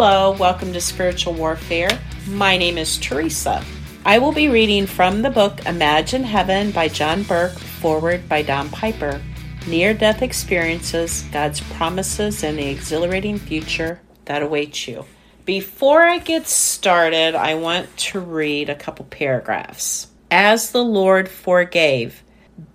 Hello, welcome to Spiritual Warfare. My name is Teresa. I will be reading from the book Imagine Heaven by John Burke, forward by Don Piper. Near death experiences, God's promises, and the exhilarating future that awaits you. Before I get started, I want to read a couple paragraphs. As the Lord forgave,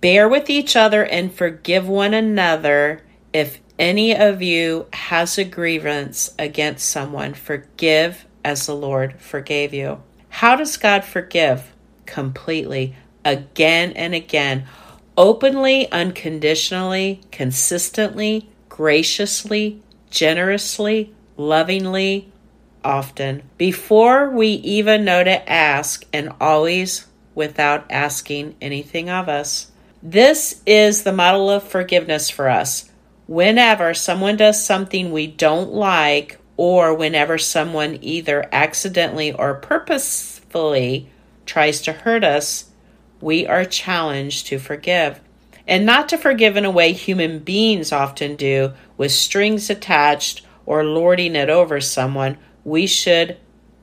bear with each other and forgive one another if any of you has a grievance against someone, forgive as the Lord forgave you. How does God forgive? Completely, again and again, openly, unconditionally, consistently, graciously, generously, lovingly, often, before we even know to ask, and always without asking anything of us. This is the model of forgiveness for us whenever someone does something we don't like, or whenever someone either accidentally or purposefully tries to hurt us, we are challenged to forgive. And not to forgive in a way human beings often do, with strings attached or lording it over someone. We should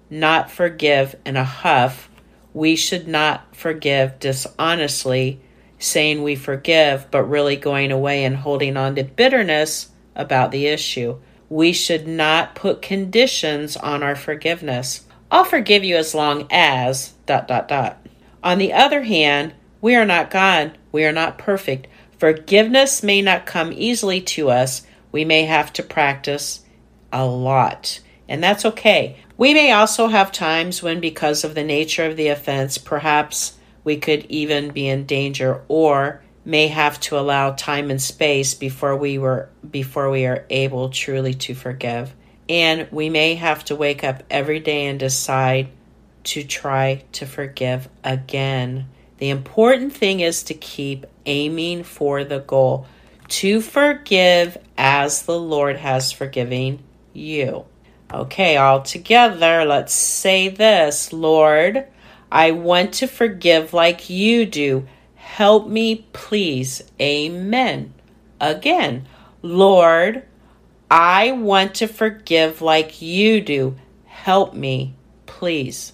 not forgive in a huff. We should not forgive dishonestly saying we forgive, but really going away and holding on to bitterness about the issue. We should not put conditions on our forgiveness. I'll forgive you as long as dot dot dot. On the other hand, we are not God. We are not perfect. Forgiveness may not come easily to us. We may have to practice a lot, and that's okay. We may also have times when, because of the nature of the offense, perhaps we could even be in danger or may have to allow time and space before we were before we are able truly to forgive. And we may have to wake up every day and decide to try to forgive again. The important thing is to keep aiming for the goal to forgive as the lord has forgiven you. Okay all together let's say this lord I want to forgive like you do. Help me, please. Amen. Again, Lord, I want to forgive like you do. Help me, please.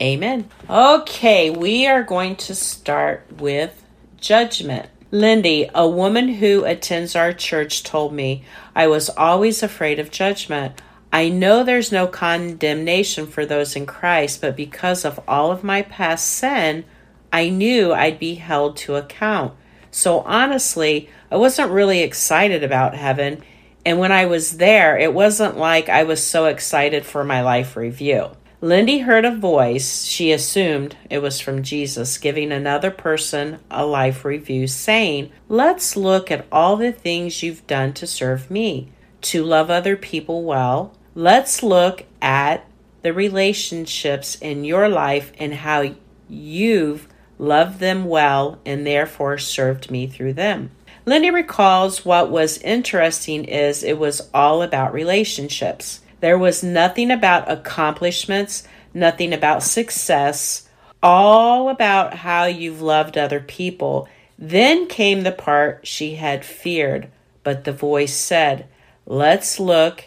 Amen. Okay, we are going to start with judgment. Lindy, a woman who attends our church, told me I was always afraid of judgment. I know there's no condemnation for those in Christ, but because of all of my past sin, I knew I'd be held to account. So honestly, I wasn't really excited about heaven. And when I was there, it wasn't like I was so excited for my life review. Lindy heard a voice, she assumed it was from Jesus, giving another person a life review, saying, Let's look at all the things you've done to serve me, to love other people well, Let's look at the relationships in your life and how you've loved them well and therefore served me through them. Lindy recalls what was interesting is it was all about relationships. There was nothing about accomplishments, nothing about success, all about how you've loved other people. Then came the part she had feared, but the voice said, Let's look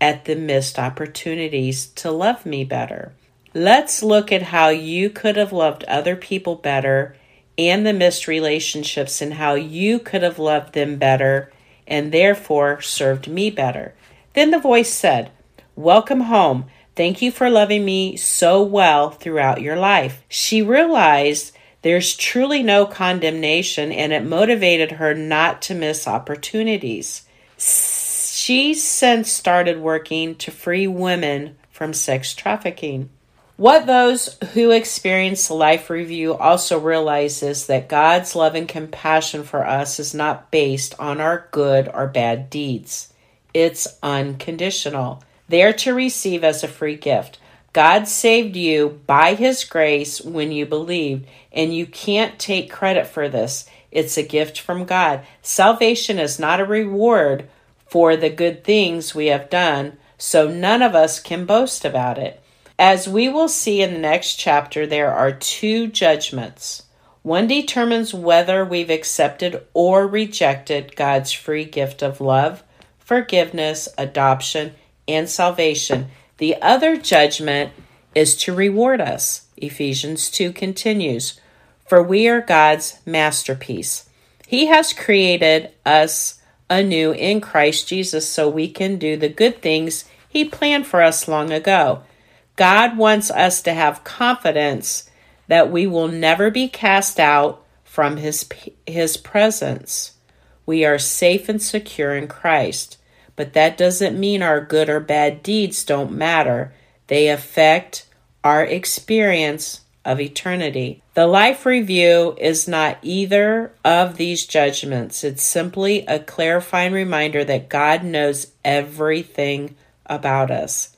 at the missed opportunities to love me better. Let's look at how you could have loved other people better and the missed relationships and how you could have loved them better and therefore served me better. Then the voice said, Welcome home. Thank you for loving me so well throughout your life. She realized there's truly no condemnation and it motivated her not to miss opportunities. She's since started working to free women from sex trafficking. What those who experience life review also realize is that God's love and compassion for us is not based on our good or bad deeds. It's unconditional. They are to receive as a free gift. God saved you by His grace when you believed, and you can't take credit for this. It's a gift from God. Salvation is not a reward for the good things we have done, so none of us can boast about it. As we will see in the next chapter, there are two judgments. One determines whether we've accepted or rejected God's free gift of love, forgiveness, adoption, and salvation. The other judgment is to reward us. Ephesians 2 continues, For we are God's masterpiece. He has created us anew in Christ Jesus so we can do the good things He planned for us long ago. God wants us to have confidence that we will never be cast out from His, his presence. We are safe and secure in Christ. But that doesn't mean our good or bad deeds don't matter. They affect our experience of eternity. The life review is not either of these judgments. It's simply a clarifying reminder that God knows everything about us.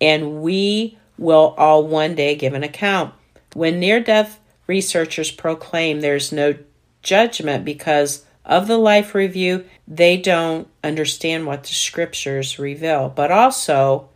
And we will all one day give an account. When near death researchers proclaim there's no judgment because of the life review, they don't understand what the scriptures reveal. But also,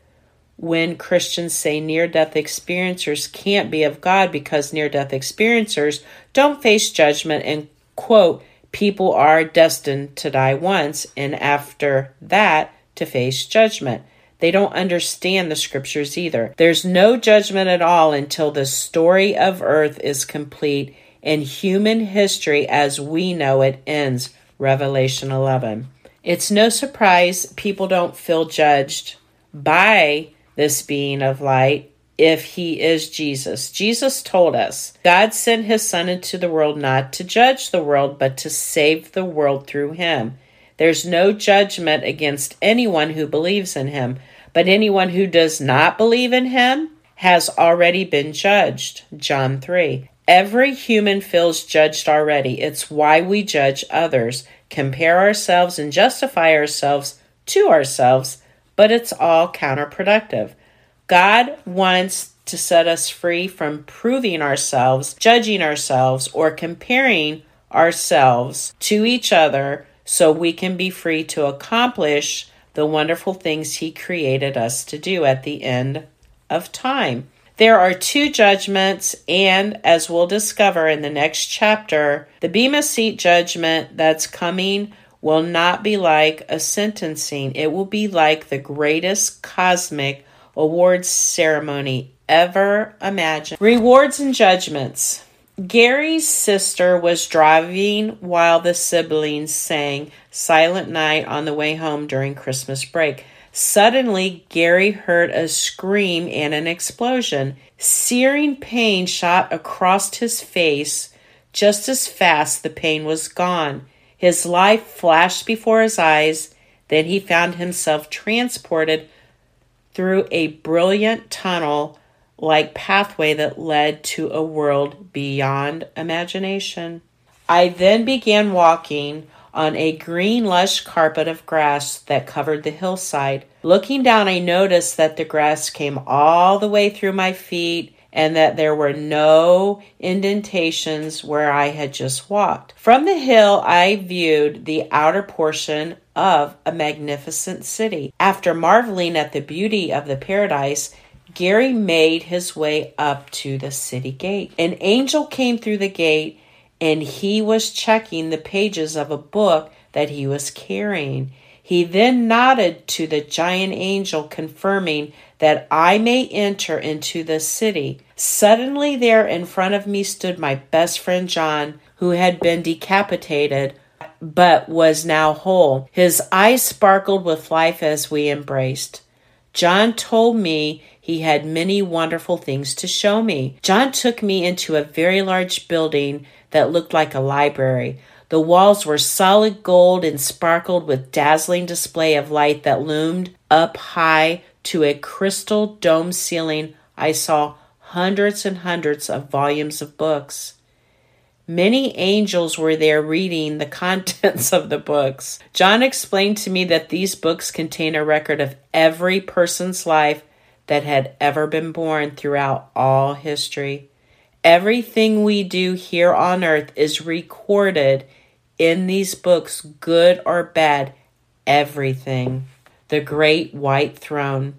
when Christians say near death experiencers can't be of God because near death experiencers don't face judgment and, quote, people are destined to die once and after that to face judgment. They don't understand the scriptures either. There's no judgment at all until the story of earth is complete and human history as we know it ends. Revelation 11. It's no surprise people don't feel judged by this being of light if he is Jesus. Jesus told us God sent his Son into the world not to judge the world, but to save the world through him. There's no judgment against anyone who believes in him, but anyone who does not believe in him has already been judged. John 3. Every human feels judged already. It's why we judge others, compare ourselves, and justify ourselves to ourselves, but it's all counterproductive. God wants to set us free from proving ourselves, judging ourselves, or comparing ourselves to each other so we can be free to accomplish the wonderful things He created us to do at the end of time. There are two judgments, and as we'll discover in the next chapter, the Bema Seat judgment that's coming will not be like a sentencing. It will be like the greatest cosmic awards ceremony ever imagined. Rewards and judgments. Gary's sister was driving while the siblings sang Silent Night on the way home during Christmas break. Suddenly, Gary heard a scream and an explosion. Searing pain shot across his face. Just as fast, the pain was gone. His life flashed before his eyes. Then he found himself transported through a brilliant tunnel like pathway that led to a world beyond imagination. I then began walking on a green, lush carpet of grass that covered the hillside. Looking down, I noticed that the grass came all the way through my feet and that there were no indentations where I had just walked. From the hill, I viewed the outer portion of a magnificent city. After marveling at the beauty of the paradise, Gary made his way up to the city gate. An angel came through the gate and he was checking the pages of a book that he was carrying. He then nodded to the giant angel, confirming that I may enter into the city. Suddenly, there in front of me stood my best friend John, who had been decapitated but was now whole. His eyes sparkled with life as we embraced. John told me he had many wonderful things to show me. John took me into a very large building that looked like a library. The walls were solid gold and sparkled with dazzling display of light that loomed up high to a crystal dome ceiling. I saw hundreds and hundreds of volumes of books. Many angels were there reading the contents of the books. John explained to me that these books contain a record of every person's life that had ever been born throughout all history. Everything we do here on earth is recorded in these books, good or bad, everything. The Great White Throne.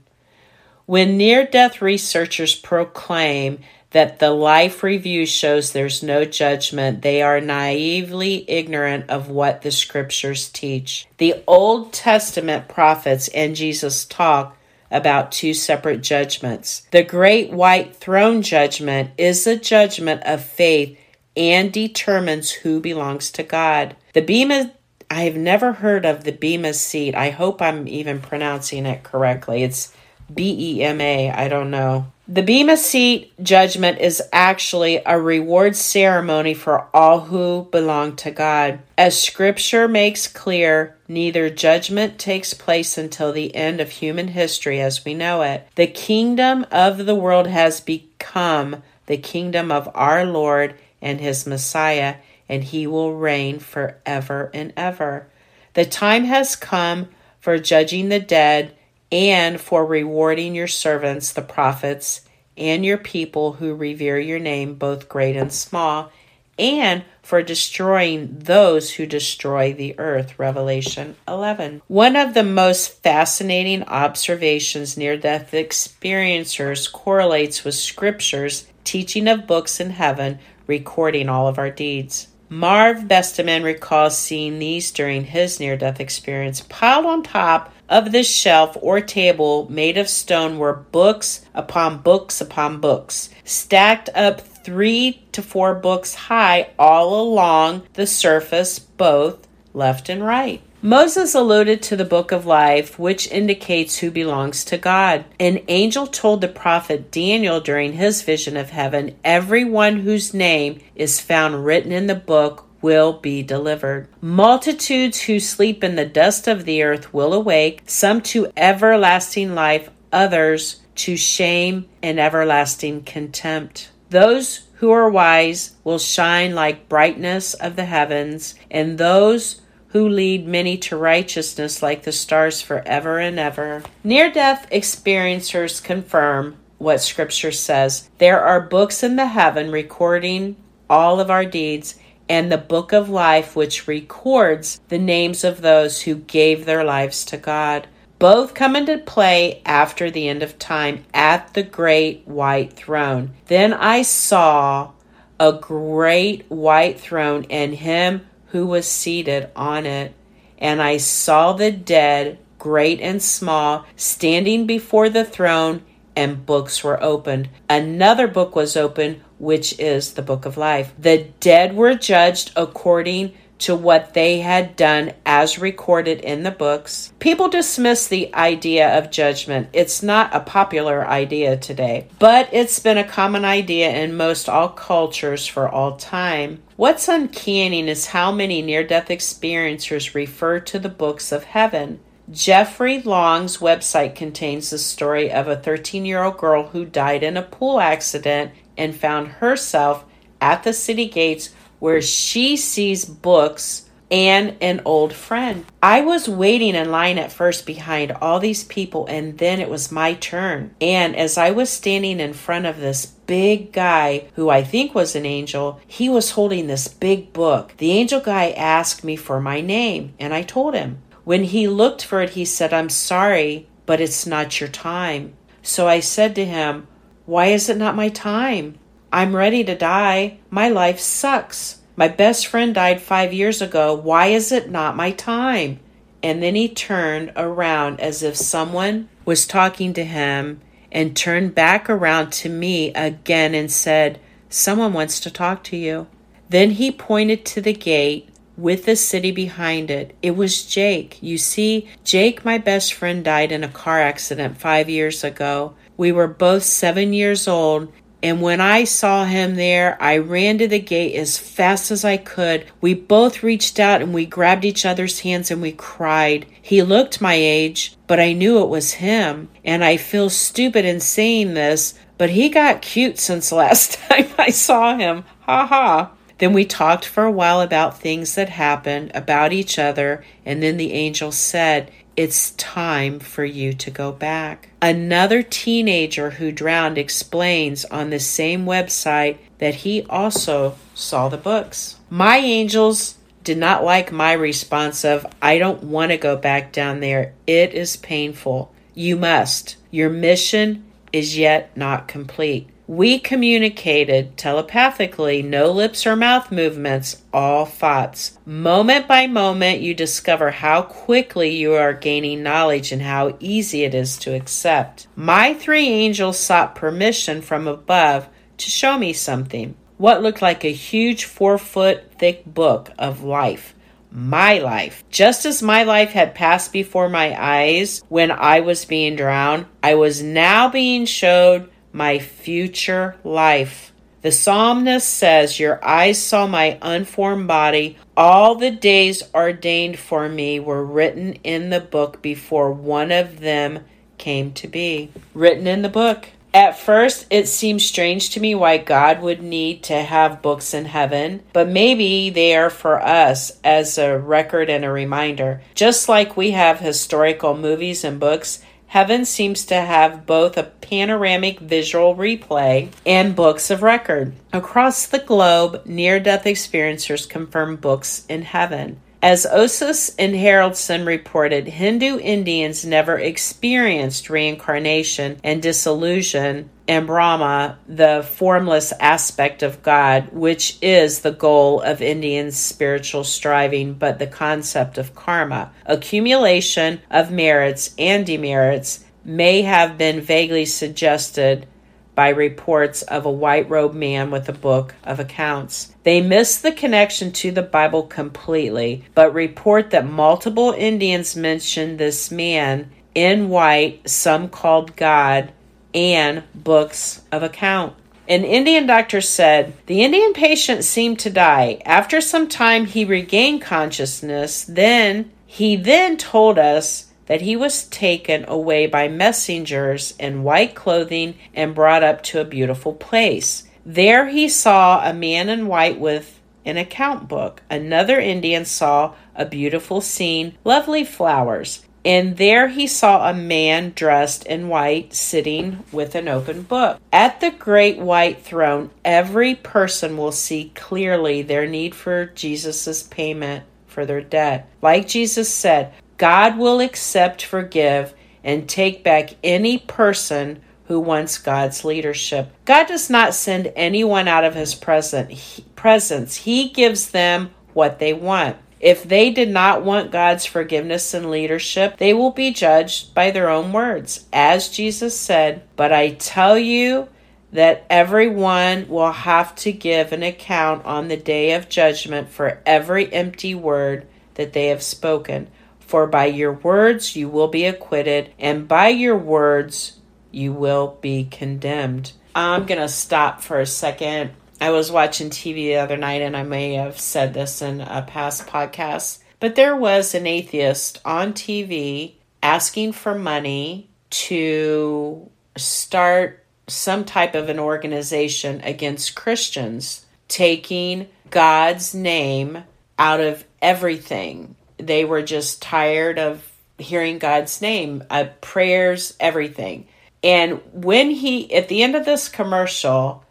When near death researchers proclaim that the life review shows there's no judgment, they are naively ignorant of what the scriptures teach. The Old Testament prophets and Jesus talk about two separate judgments. The great white throne judgment is a judgment of faith and determines who belongs to God. The Bema I have never heard of the Bema seat. I hope I'm even pronouncing it correctly. It's B E M A. I don't know. The Bema Seat judgment is actually a reward ceremony for all who belong to God. As scripture makes clear, neither judgment takes place until the end of human history as we know it. The kingdom of the world has become the kingdom of our Lord and his Messiah, and he will reign forever and ever. The time has come for judging the dead and for rewarding your servants, the prophets, and your people who revere your name, both great and small, and for destroying those who destroy the earth. Revelation 11. One of the most fascinating observations near death experiencers correlates with scripture's teaching of books in heaven recording all of our deeds. Marv Besteman recalls seeing these during his near death experience. Piled on top of this shelf or table made of stone were books upon books upon books, stacked up three to four books high all along the surface, both left and right. Moses alluded to the book of life, which indicates who belongs to God. An angel told the prophet Daniel during his vision of heaven, Everyone whose name is found written in the book will be delivered. Multitudes who sleep in the dust of the earth will awake, some to everlasting life, others to shame and everlasting contempt. Those who are wise will shine like brightness of the heavens, and those who lead many to righteousness like the stars forever and ever. Near death experiencers confirm what Scripture says. There are books in the heaven recording all of our deeds, and the book of life, which records the names of those who gave their lives to God. Both come into play after the end of time at the great white throne. Then I saw a great white throne and him who was seated on it. And I saw the dead, great and small, standing before the throne, and books were opened. Another book was opened, which is the book of life. The dead were judged according to what they had done as recorded in the books. People dismiss the idea of judgment. It's not a popular idea today, but it's been a common idea in most all cultures for all time. What's uncanny is how many near death experiencers refer to the books of heaven. Jeffrey Long's website contains the story of a 13 year old girl who died in a pool accident and found herself at the city gates where she sees books and an old friend. I was waiting in line at first behind all these people, and then it was my turn. And as I was standing in front of this big guy, who I think was an angel, he was holding this big book. The angel guy asked me for my name, and I told him. When he looked for it, he said, I'm sorry, but it's not your time. So I said to him, Why is it not my time? I'm ready to die. My life sucks. My best friend died five years ago. Why is it not my time? And then he turned around as if someone was talking to him and turned back around to me again and said, Someone wants to talk to you. Then he pointed to the gate with the city behind it. It was Jake. You see, Jake, my best friend, died in a car accident five years ago. We were both seven years old, and when I saw him there, I ran to the gate as fast as I could. We both reached out and we grabbed each other's hands and we cried. He looked my age, but I knew it was him. And I feel stupid in saying this, but he got cute since last time I saw him. Ha ha. Then we talked for a while about things that happened, about each other, and then the angel said, it's time for you to go back. Another teenager who drowned explains on the same website that he also saw the books. My angels did not like my response of, I don't want to go back down there. It is painful. You must. Your mission is yet not complete. We communicated telepathically, no lips or mouth movements, all thoughts. Moment by moment, you discover how quickly you are gaining knowledge and how easy it is to accept. My three angels sought permission from above to show me something. What looked like a huge four foot thick book of life my life. Just as my life had passed before my eyes when I was being drowned, I was now being showed my future life. The psalmist says, Your eyes saw my unformed body. All the days ordained for me were written in the book before one of them came to be. Written in the book. At first, it seemed strange to me why God would need to have books in heaven, but maybe they are for us as a record and a reminder. Just like we have historical movies and books, Heaven seems to have both a panoramic visual replay and books of record. Across the globe, near death experiencers confirm books in heaven. As Osis and Haraldsson reported, Hindu Indians never experienced reincarnation and dissolution and Brahma, the formless aspect of God, which is the goal of Indian spiritual striving, but the concept of karma. Accumulation of merits and demerits may have been vaguely suggested by reports of a white robed man with a book of accounts. They miss the connection to the Bible completely, but report that multiple Indians mention this man in white, some called God, and books of account. An Indian doctor said the Indian patient seemed to die. After some time, he regained consciousness. Then he then told us that he was taken away by messengers in white clothing and brought up to a beautiful place. There he saw a man in white with an account book. Another Indian saw a beautiful scene, lovely flowers. And there he saw a man dressed in white sitting with an open book. At the great white throne, every person will see clearly their need for Jesus' payment for their debt. Like Jesus said, God will accept, forgive, and take back any person who wants God's leadership. God does not send anyone out of his presence. He gives them what they want. If they did not want God's forgiveness and leadership, they will be judged by their own words. As Jesus said, But I tell you that everyone will have to give an account on the day of judgment for every empty word that they have spoken. For by your words you will be acquitted, and by your words you will be condemned. I'm going to stop for a second. I was watching TV the other night, and I may have said this in a past podcast, but there was an atheist on TV asking for money to start some type of an organization against Christians, taking God's name out of everything they were just tired of hearing God's name, uh, prayers, everything. And when he, at the end of this commercial,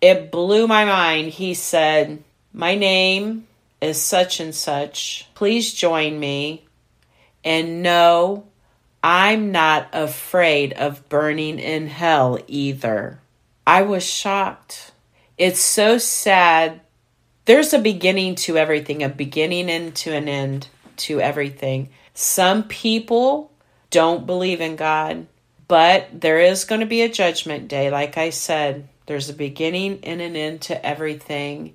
it blew my mind. He said, My name is such and such. Please join me. And no, I'm not afraid of burning in hell either. I was shocked. It's so sad. There's a beginning to everything, a beginning and to an end to everything. Some people don't believe in God, but there is going to be a judgment day. Like I said, there's a beginning and an end to everything.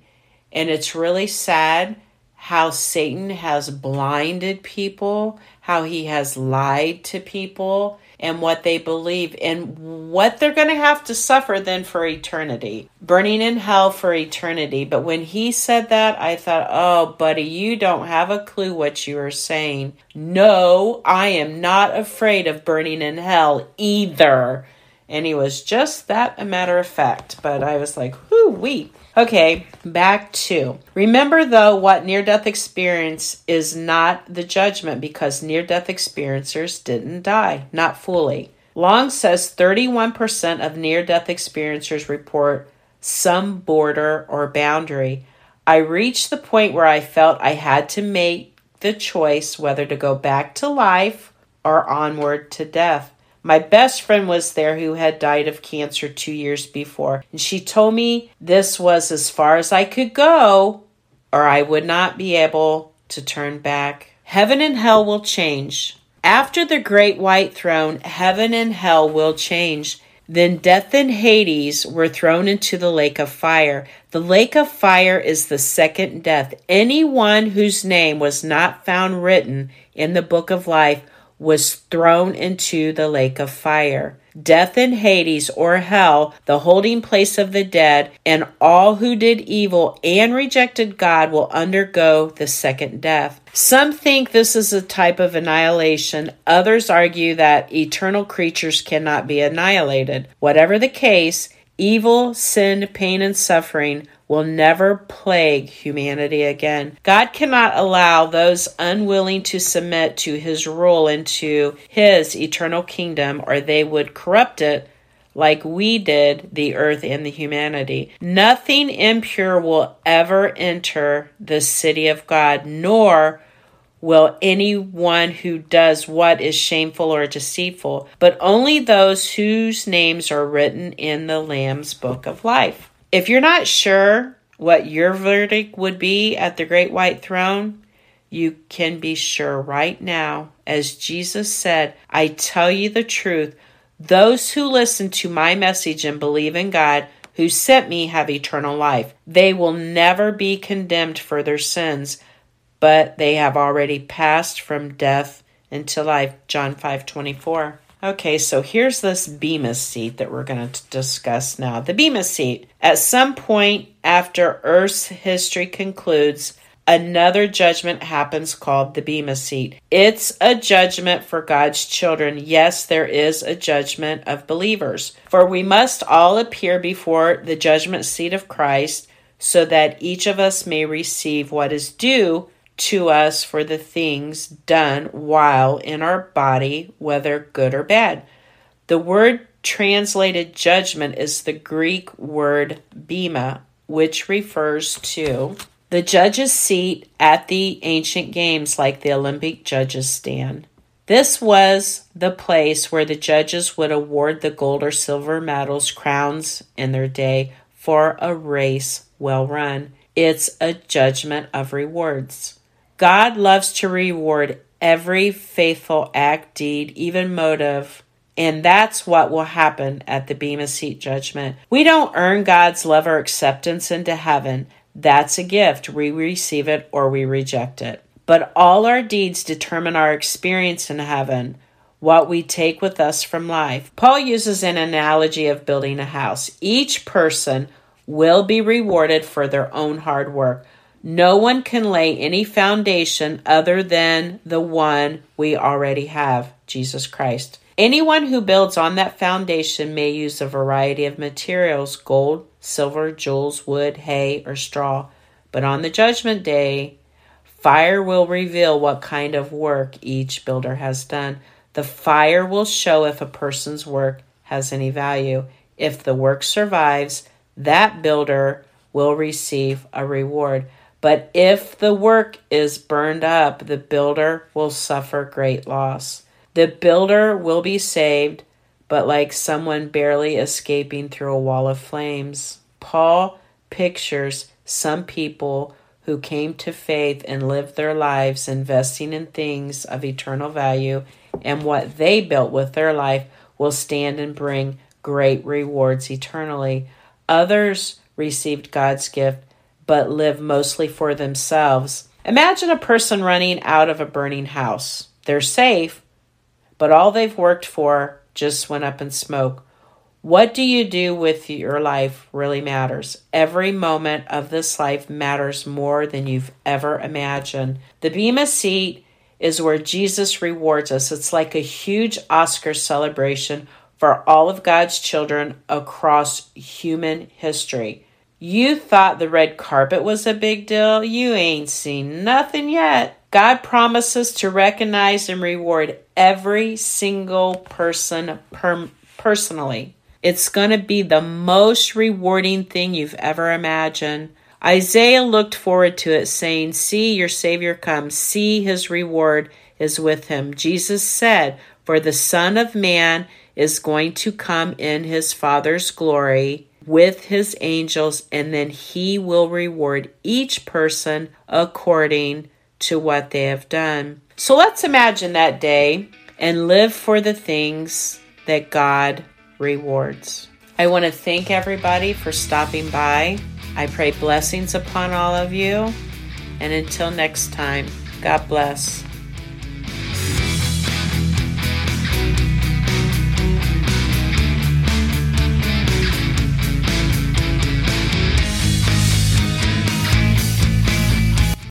And it's really sad how Satan has blinded people, how he has lied to people, and what they believe and what they're going to have to suffer then for eternity. Burning in hell for eternity. But when he said that, I thought, oh, buddy, you don't have a clue what you are saying. No, I am not afraid of burning in hell either. And he was just that a matter of fact. But I was like, whoo, wee. Okay, back to. Remember though, what near death experience is not the judgment because near death experiencers didn't die, not fully. Long says 31% of near death experiencers report some border or boundary. I reached the point where I felt I had to make the choice whether to go back to life or onward to death. My best friend was there who had died of cancer two years before, and she told me this was as far as I could go, or I would not be able to turn back. Heaven and hell will change. After the great white throne, heaven and hell will change. Then death and Hades were thrown into the lake of fire. The lake of fire is the second death. Anyone whose name was not found written in the book of life was thrown into the lake of fire. Death and Hades, or hell, the holding place of the dead, and all who did evil and rejected God will undergo the second death. Some think this is a type of annihilation. Others argue that eternal creatures cannot be annihilated. Whatever the case, evil, sin, pain, and suffering will never plague humanity again. God cannot allow those unwilling to submit to his rule into his eternal kingdom, or they would corrupt it like we did the earth and the humanity. Nothing impure will ever enter the city of God, nor will anyone who does what is shameful or deceitful, but only those whose names are written in the Lamb's book of life. If you're not sure what your verdict would be at the great white throne, you can be sure right now, as Jesus said, I tell you the truth. Those who listen to my message and believe in God, who sent me, have eternal life. They will never be condemned for their sins, but they have already passed from death into life. John 5 24. Okay, so here's this Bema seat that we're going to discuss now. The Bema seat. At some point after Earth's history concludes, another judgment happens called the Bema seat. It's a judgment for God's children. Yes, there is a judgment of believers. For we must all appear before the judgment seat of Christ so that each of us may receive what is due to us for the things done while in our body, whether good or bad. The word translated judgment is the Greek word bema, which refers to the judge's seat at the ancient games, like the Olympic judges stand. This was the place where the judges would award the gold or silver medals, crowns in their day for a race well run. It's a judgment of rewards. God loves to reward every faithful act, deed, even motive. And that's what will happen at the Bema Seat judgment. We don't earn God's love or acceptance into heaven. That's a gift. We receive it or we reject it. But all our deeds determine our experience in heaven, what we take with us from life. Paul uses an analogy of building a house. Each person will be rewarded for their own hard work. No one can lay any foundation other than the one we already have, Jesus Christ. Anyone who builds on that foundation may use a variety of materials gold, silver, jewels, wood, hay, or straw. But on the judgment day, fire will reveal what kind of work each builder has done. The fire will show if a person's work has any value. If the work survives, that builder will receive a reward. But if the work is burned up, the builder will suffer great loss. The builder will be saved, but like someone barely escaping through a wall of flames. Paul pictures some people who came to faith and lived their lives investing in things of eternal value, and what they built with their life will stand and bring great rewards eternally. Others received God's gift but live mostly for themselves. Imagine a person running out of a burning house. They're safe, but all they've worked for just went up in smoke. What do you do with your life really matters. Every moment of this life matters more than you've ever imagined. The Bema seat is where Jesus rewards us. It's like a huge Oscar celebration for all of God's children across human history. You thought the red carpet was a big deal? You ain't seen nothing yet. God promises to recognize and reward every single person per- personally. It's going to be the most rewarding thing you've ever imagined. Isaiah looked forward to it, saying, See, your Savior comes. See, his reward is with him. Jesus said, For the Son of Man is going to come in his Father's glory with his angels, and then he will reward each person according to what they have done. So let's imagine that day and live for the things that God rewards. I want to thank everybody for stopping by. I pray blessings upon all of you. And until next time, God bless.